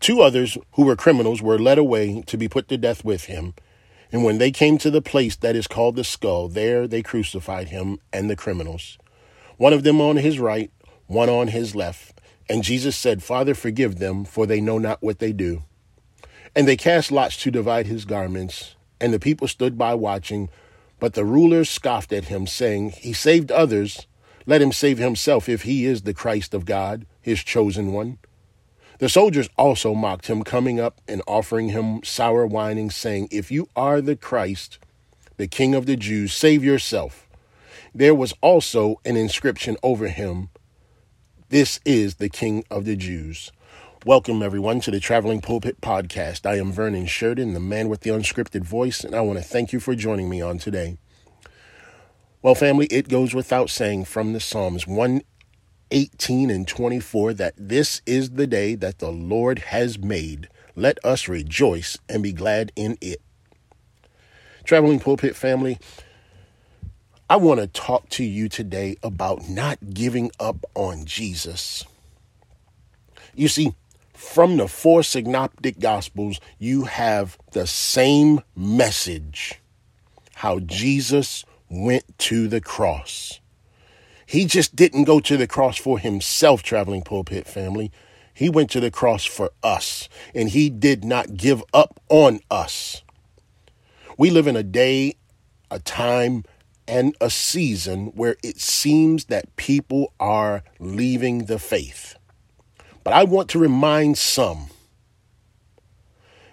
Two others who were criminals were led away to be put to death with him. And when they came to the place that is called the skull, there they crucified him and the criminals, one of them on his right, one on his left. And Jesus said, Father, forgive them, for they know not what they do. And they cast lots to divide his garments, and the people stood by watching. But the rulers scoffed at him, saying, He saved others. Let him save himself if he is the Christ of God, his chosen one. The soldiers also mocked him, coming up and offering him sour whining, saying, If you are the Christ, the King of the Jews, save yourself. There was also an inscription over him This is the King of the Jews. Welcome, everyone, to the Traveling Pulpit Podcast. I am Vernon Sheridan, the man with the unscripted voice, and I want to thank you for joining me on today. Well, family, it goes without saying from the Psalms 1 18 and 24 that this is the day that the Lord has made. Let us rejoice and be glad in it. Traveling Pulpit family, I want to talk to you today about not giving up on Jesus. You see, from the four synoptic gospels, you have the same message how Jesus went to the cross. He just didn't go to the cross for himself, traveling pulpit family. He went to the cross for us, and he did not give up on us. We live in a day, a time, and a season where it seems that people are leaving the faith. But I want to remind some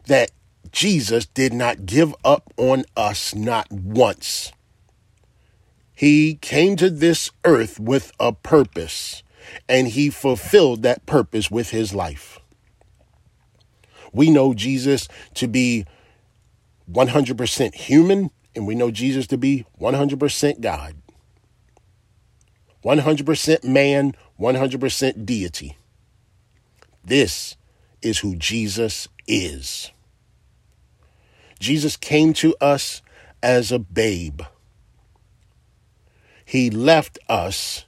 that Jesus did not give up on us not once. He came to this earth with a purpose, and he fulfilled that purpose with his life. We know Jesus to be 100% human, and we know Jesus to be 100% God. 100% man, 100% deity. This is who Jesus is. Jesus came to us as a babe he left us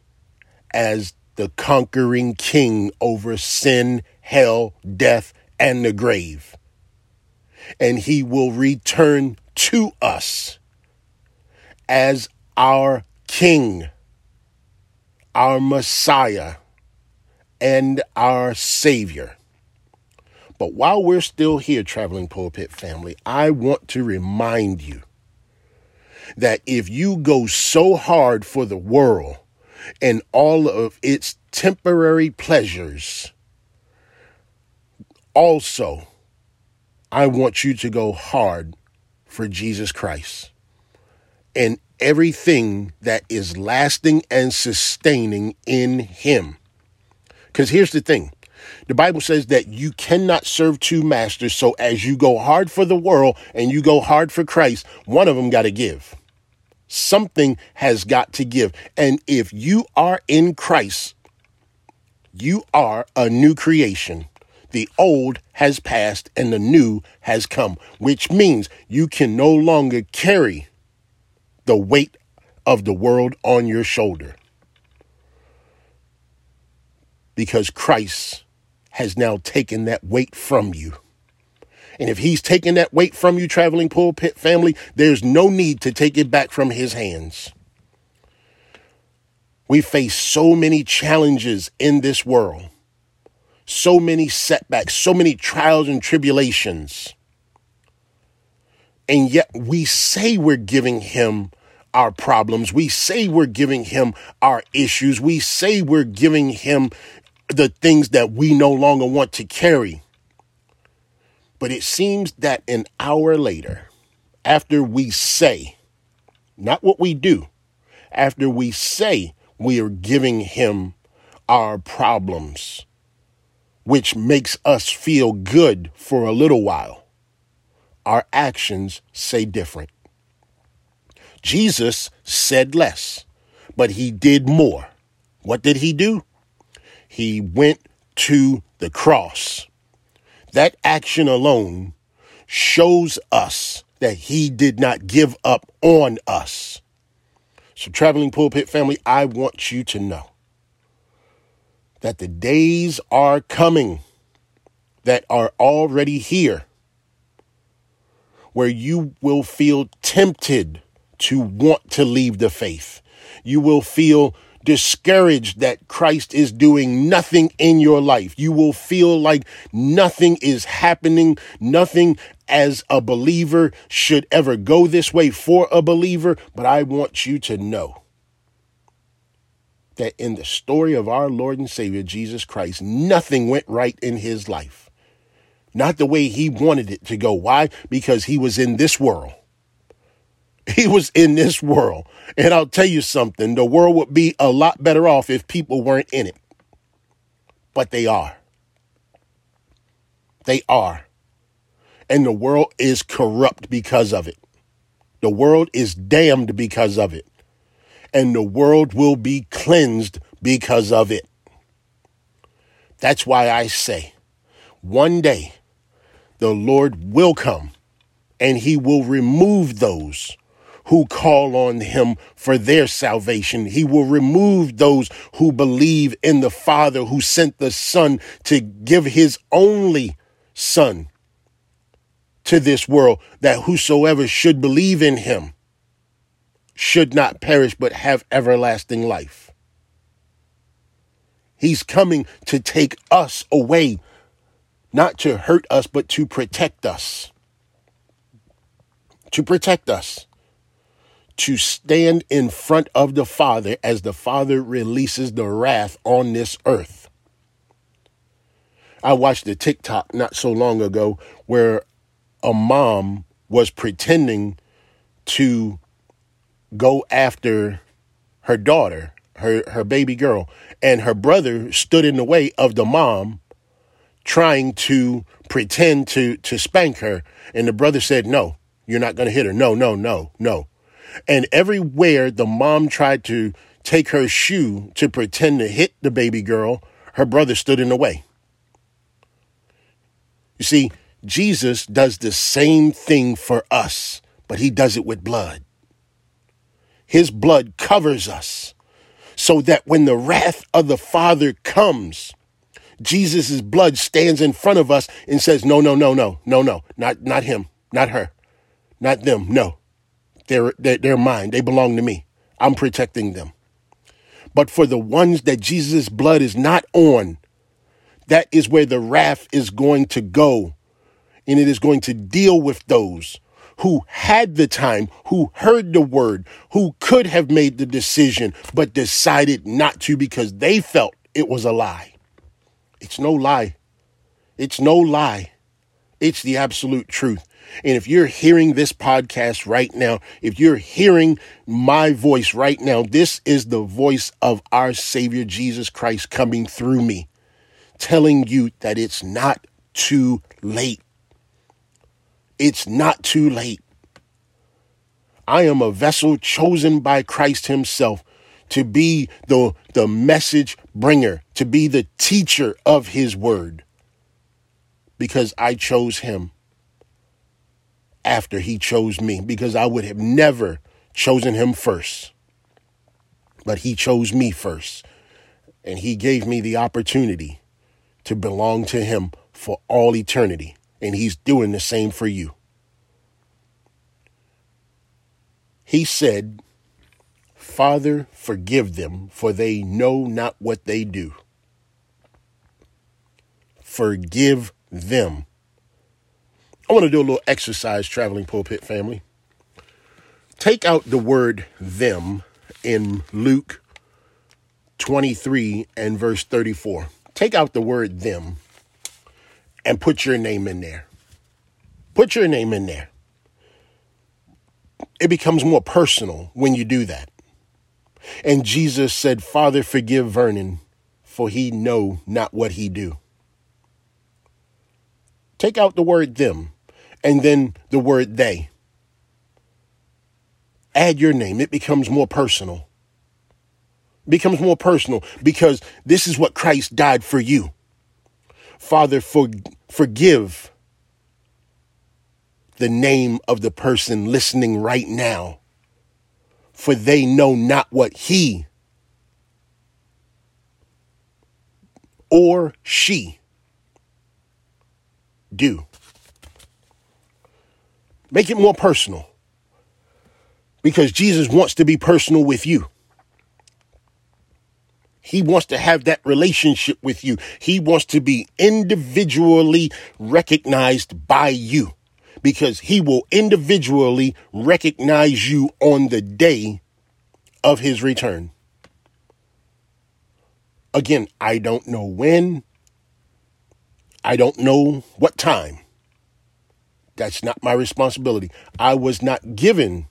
as the conquering king over sin, hell, death, and the grave. And he will return to us as our king, our Messiah, and our Savior. But while we're still here, traveling pulpit family, I want to remind you that if you go so hard for the world and all of its temporary pleasures, also, I want you to go hard for Jesus Christ and everything that is lasting and sustaining in Him. Because here's the thing the Bible says that you cannot serve two masters. So as you go hard for the world and you go hard for Christ, one of them got to give. Something has got to give. And if you are in Christ, you are a new creation. The old has passed and the new has come, which means you can no longer carry the weight of the world on your shoulder. Because Christ has now taken that weight from you. And if he's taking that weight from you, traveling pulpit family, there's no need to take it back from his hands. We face so many challenges in this world, so many setbacks, so many trials and tribulations. And yet we say we're giving him our problems. We say we're giving him our issues. We say we're giving him the things that we no longer want to carry. But it seems that an hour later, after we say, not what we do, after we say we are giving him our problems, which makes us feel good for a little while, our actions say different. Jesus said less, but he did more. What did he do? He went to the cross. That action alone shows us that he did not give up on us. So, traveling pulpit family, I want you to know that the days are coming that are already here where you will feel tempted to want to leave the faith. You will feel discouraged that Christ is doing nothing in your life. You will feel like nothing is happening, nothing as a believer should ever go this way for a believer. But I want you to know that in the story of our Lord and Savior Jesus Christ, nothing went right in his life. Not the way he wanted it to go. Why? Because he was in this world. He was in this world. And I'll tell you something the world would be a lot better off if people weren't in it. But they are. They are. And the world is corrupt because of it. The world is damned because of it. And the world will be cleansed because of it. That's why I say one day the Lord will come and he will remove those who call on him for their salvation. He will remove those who believe in the Father who sent the Son to give his only Son to this world, that whosoever should believe in him should not perish but have everlasting life. He's coming to take us away, not to hurt us, but to protect us. To protect us to stand in front of the Father as the Father releases the wrath on this earth. I watched a TikTok not so long ago where a mom was pretending to go after her daughter, her, her baby girl, and her brother stood in the way of the mom trying to pretend to to spank her. And the brother said no you're not going to hit her. No no no no and everywhere the mom tried to take her shoe to pretend to hit the baby girl, her brother stood in the way. You see, Jesus does the same thing for us, but he does it with blood. His blood covers us so that when the wrath of the Father comes, Jesus' blood stands in front of us and says, No, no, no, no, no, no, not, not him, not her, not them, no. They're, they're, they're mine. They belong to me. I'm protecting them. But for the ones that Jesus' blood is not on, that is where the wrath is going to go. And it is going to deal with those who had the time, who heard the word, who could have made the decision, but decided not to because they felt it was a lie. It's no lie. It's no lie. It's the absolute truth. And if you're hearing this podcast right now, if you're hearing my voice right now, this is the voice of our Savior Jesus Christ coming through me, telling you that it's not too late. It's not too late. I am a vessel chosen by Christ Himself to be the, the message bringer, to be the teacher of His word, because I chose Him after he chose me because I would have never chosen him first. But he chose me first. And he gave me the opportunity to belong to him for all eternity. And he's doing the same for you. He said, Father, forgive them, for they know not what they do. Forgive them I want to do a little exercise, traveling pulpit family. Take out the word them in Luke 23 and verse 34. Take out the word them and put your name in there. Put your name in there. It becomes more personal when you do that. And Jesus said, Father, forgive Vernon, for he know not what he do. Take out the word them and then the word they. Add your name, it becomes more personal. becomes more personal because this is what Christ died for you. Father, for, forgive the name of the person listening right now, for they know not what he or she do. Make it more personal because Jesus wants to be personal with you. He wants to have that relationship with you. He wants to be individually recognized by you because he will individually recognize you on the day of his return. Again, I don't know when. I don't know what time. That's not my responsibility. I was not given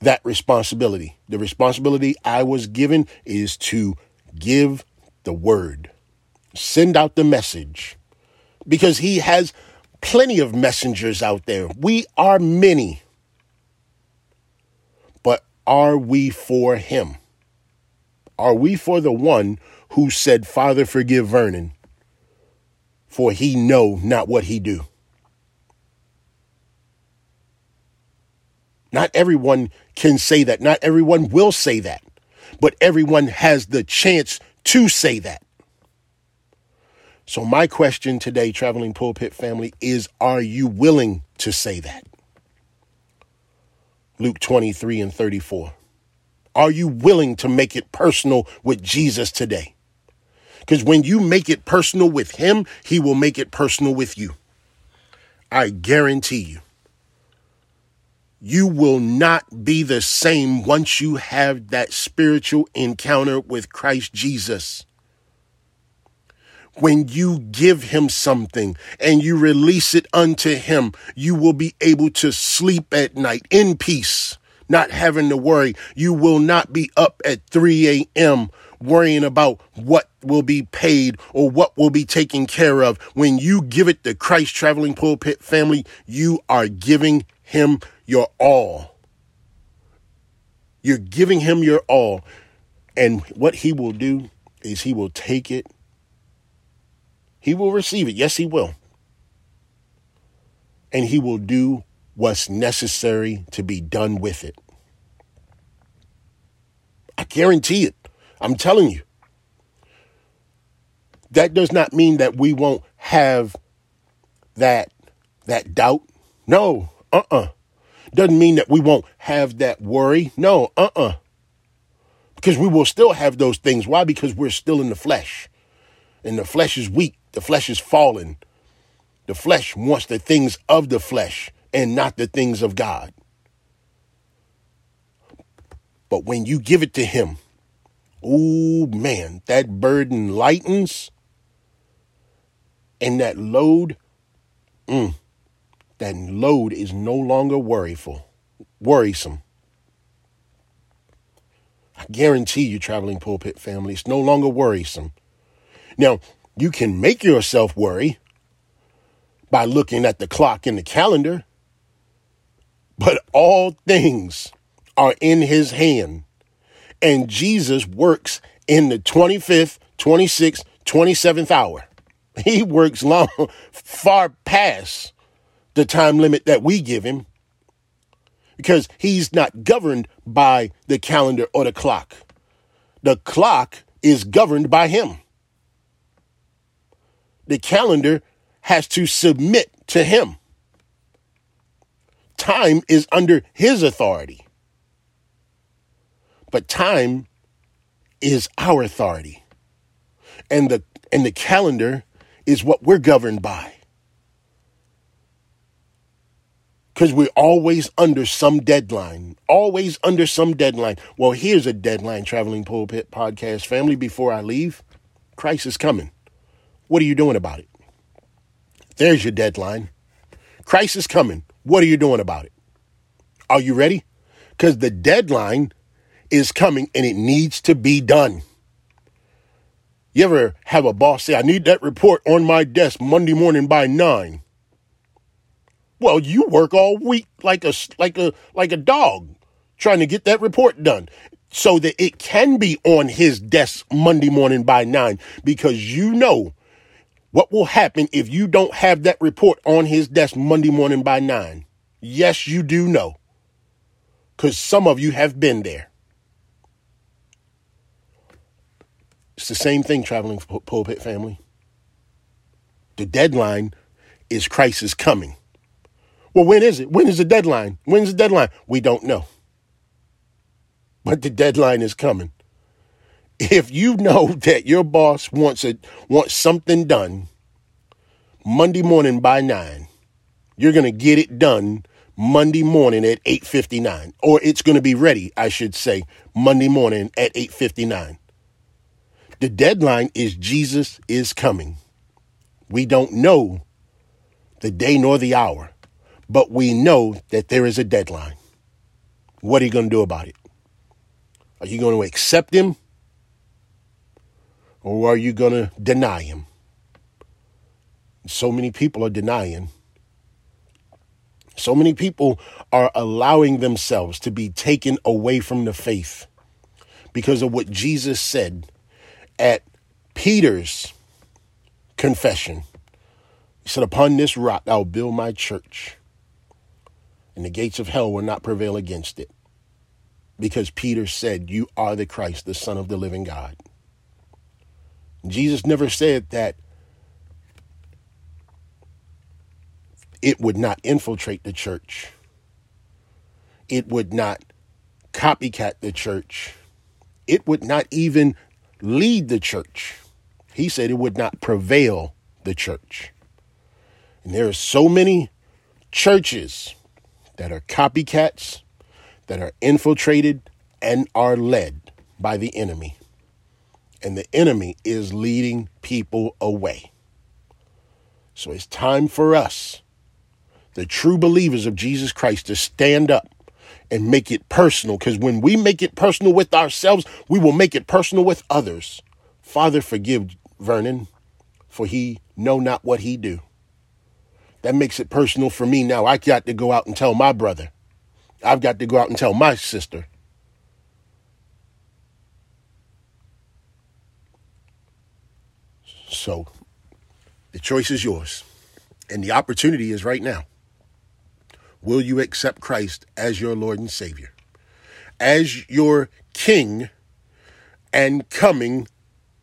that responsibility. The responsibility I was given is to give the word, send out the message, because he has plenty of messengers out there. We are many. But are we for him? Are we for the one who said, Father, forgive Vernon, for he know not what he do? Not everyone can say that. Not everyone will say that. But everyone has the chance to say that. So, my question today, traveling pulpit family, is Are you willing to say that? Luke 23 and 34. Are you willing to make it personal with Jesus today? Because when you make it personal with Him, He will make it personal with you. I guarantee you you will not be the same once you have that spiritual encounter with Christ Jesus. When you give him something and you release it unto him, you will be able to sleep at night in peace, not having to worry. You will not be up at 3 a.m. worrying about what will be paid or what will be taken care of. When you give it to Christ Traveling Pulpit family, you are giving him your all. You're giving him your all. And what he will do is he will take it, he will receive it. Yes, he will. And he will do what's necessary to be done with it. I guarantee it. I'm telling you. That does not mean that we won't have that that doubt. No, uh-uh. Doesn't mean that we won't have that worry. No, uh uh-uh. uh. Because we will still have those things. Why? Because we're still in the flesh. And the flesh is weak. The flesh is fallen. The flesh wants the things of the flesh and not the things of God. But when you give it to Him, oh man, that burden lightens and that load, mm, that load is no longer worryful, worrisome. I guarantee you, traveling pulpit family, it's no longer worrisome. Now, you can make yourself worry by looking at the clock in the calendar, but all things are in his hand. And Jesus works in the 25th, 26th, 27th hour. He works long, far past the time limit that we give him because he's not governed by the calendar or the clock. The clock is governed by him. The calendar has to submit to him. Time is under his authority. But time is our authority. And the and the calendar is what we're governed by. Because we're always under some deadline, always under some deadline. Well, here's a deadline, Traveling Pulpit Podcast family. Before I leave, Christ is coming. What are you doing about it? There's your deadline. Christ is coming. What are you doing about it? Are you ready? Because the deadline is coming and it needs to be done. You ever have a boss say, I need that report on my desk Monday morning by nine? Well, you work all week like a like a like a dog trying to get that report done so that it can be on his desk Monday morning by 9 because you know what will happen if you don't have that report on his desk Monday morning by 9. Yes, you do know. Cuz some of you have been there. It's the same thing traveling pulpit family. The deadline is Christ is coming. Well, when is it? When is the deadline? When's the deadline? We don't know. But the deadline is coming. If you know that your boss wants it wants something done Monday morning by 9, you're to get it done Monday morning at 8:59 or it's going to be ready, I should say, Monday morning at 8:59. The deadline is Jesus is coming. We don't know the day nor the hour, but we know that there is a deadline. What are you going to do about it? Are you going to accept him? Or are you going to deny him? So many people are denying so many people are allowing themselves to be taken away from the faith because of what Jesus said at Peter's confession. He said, Upon this rock I'll build my church, and the gates of hell will not prevail against it. Because Peter said, You are the Christ, the Son of the living God. Jesus never said that it would not infiltrate the church. It would not copycat the church. It would not even lead the church. He said it would not prevail the church. And there are so many churches that are copycats, that are infiltrated, and are led by the enemy. And the enemy is leading people away. So it's time for us the true believers of Jesus Christ to stand up and make it personal. Because when we make it personal with ourselves, we will make it personal with others. Father, forgive Vernon, for he know not what he do. That makes it personal for me now. I got to go out and tell my brother. I've got to go out and tell my sister. So the choice is yours. And the opportunity is right now. Will you accept Christ as your Lord and Savior? As your King and coming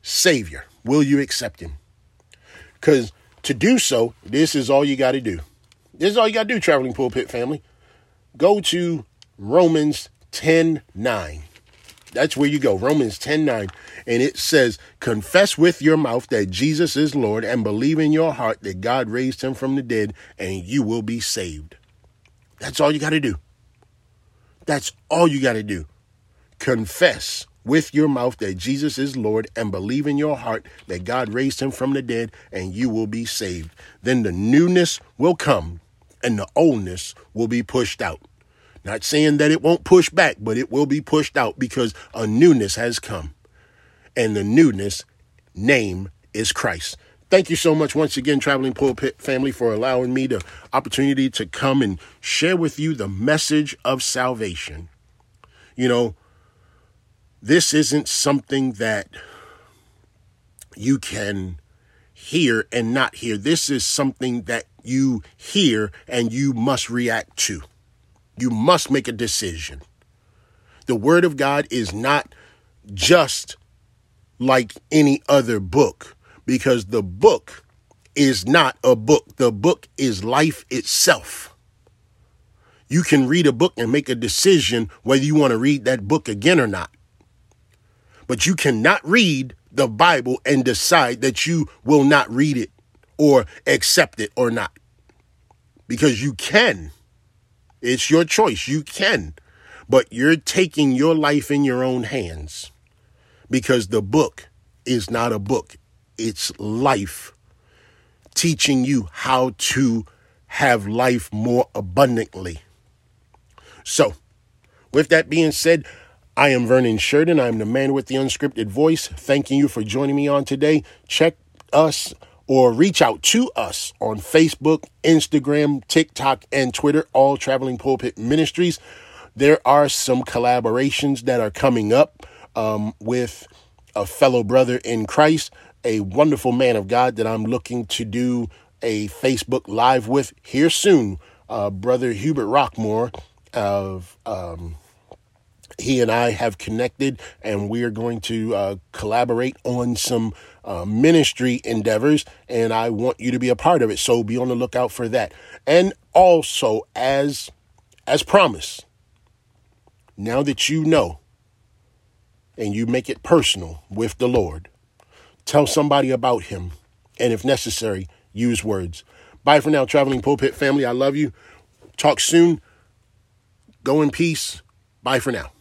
Savior? Will you accept Him? Because to do so, this is all you got to do. This is all you got to do, traveling pulpit family. Go to Romans 10 9. That's where you go. Romans 10 9. And it says, Confess with your mouth that Jesus is Lord and believe in your heart that God raised him from the dead, and you will be saved. That's all you got to do. That's all you got to do. Confess with your mouth that Jesus is Lord and believe in your heart that God raised him from the dead and you will be saved. Then the newness will come and the oldness will be pushed out. Not saying that it won't push back, but it will be pushed out because a newness has come. And the newness name is Christ. Thank you so much once again, Traveling Pulpit family, for allowing me the opportunity to come and share with you the message of salvation. You know, this isn't something that you can hear and not hear. This is something that you hear and you must react to. You must make a decision. The Word of God is not just like any other book because the book is not a book. The book is life itself. You can read a book and make a decision whether you want to read that book again or not. But you cannot read the Bible and decide that you will not read it or accept it or not. Because you can. It's your choice. You can. But you're taking your life in your own hands because the book is not a book its life, teaching you how to have life more abundantly. So, with that being said, I am Vernon Sheridan. I'm the man with the unscripted voice. Thanking you for joining me on today. Check us or reach out to us on Facebook, Instagram, TikTok, and Twitter, all Traveling Pulpit Ministries. There are some collaborations that are coming up um, with a fellow brother in Christ a wonderful man of God that I'm looking to do a Facebook Live with here soon. Uh, Brother Hubert Rockmore of um, he and I have connected, and we are going to uh, collaborate on some uh, ministry endeavors. And I want you to be a part of it. So be on the lookout for that. And also, as as promised, now that you know, and you make it personal with the Lord, tell somebody about Him, and if necessary, use words. Bye for now, traveling pulpit family. I love you. Talk soon. Go in peace. Bye for now.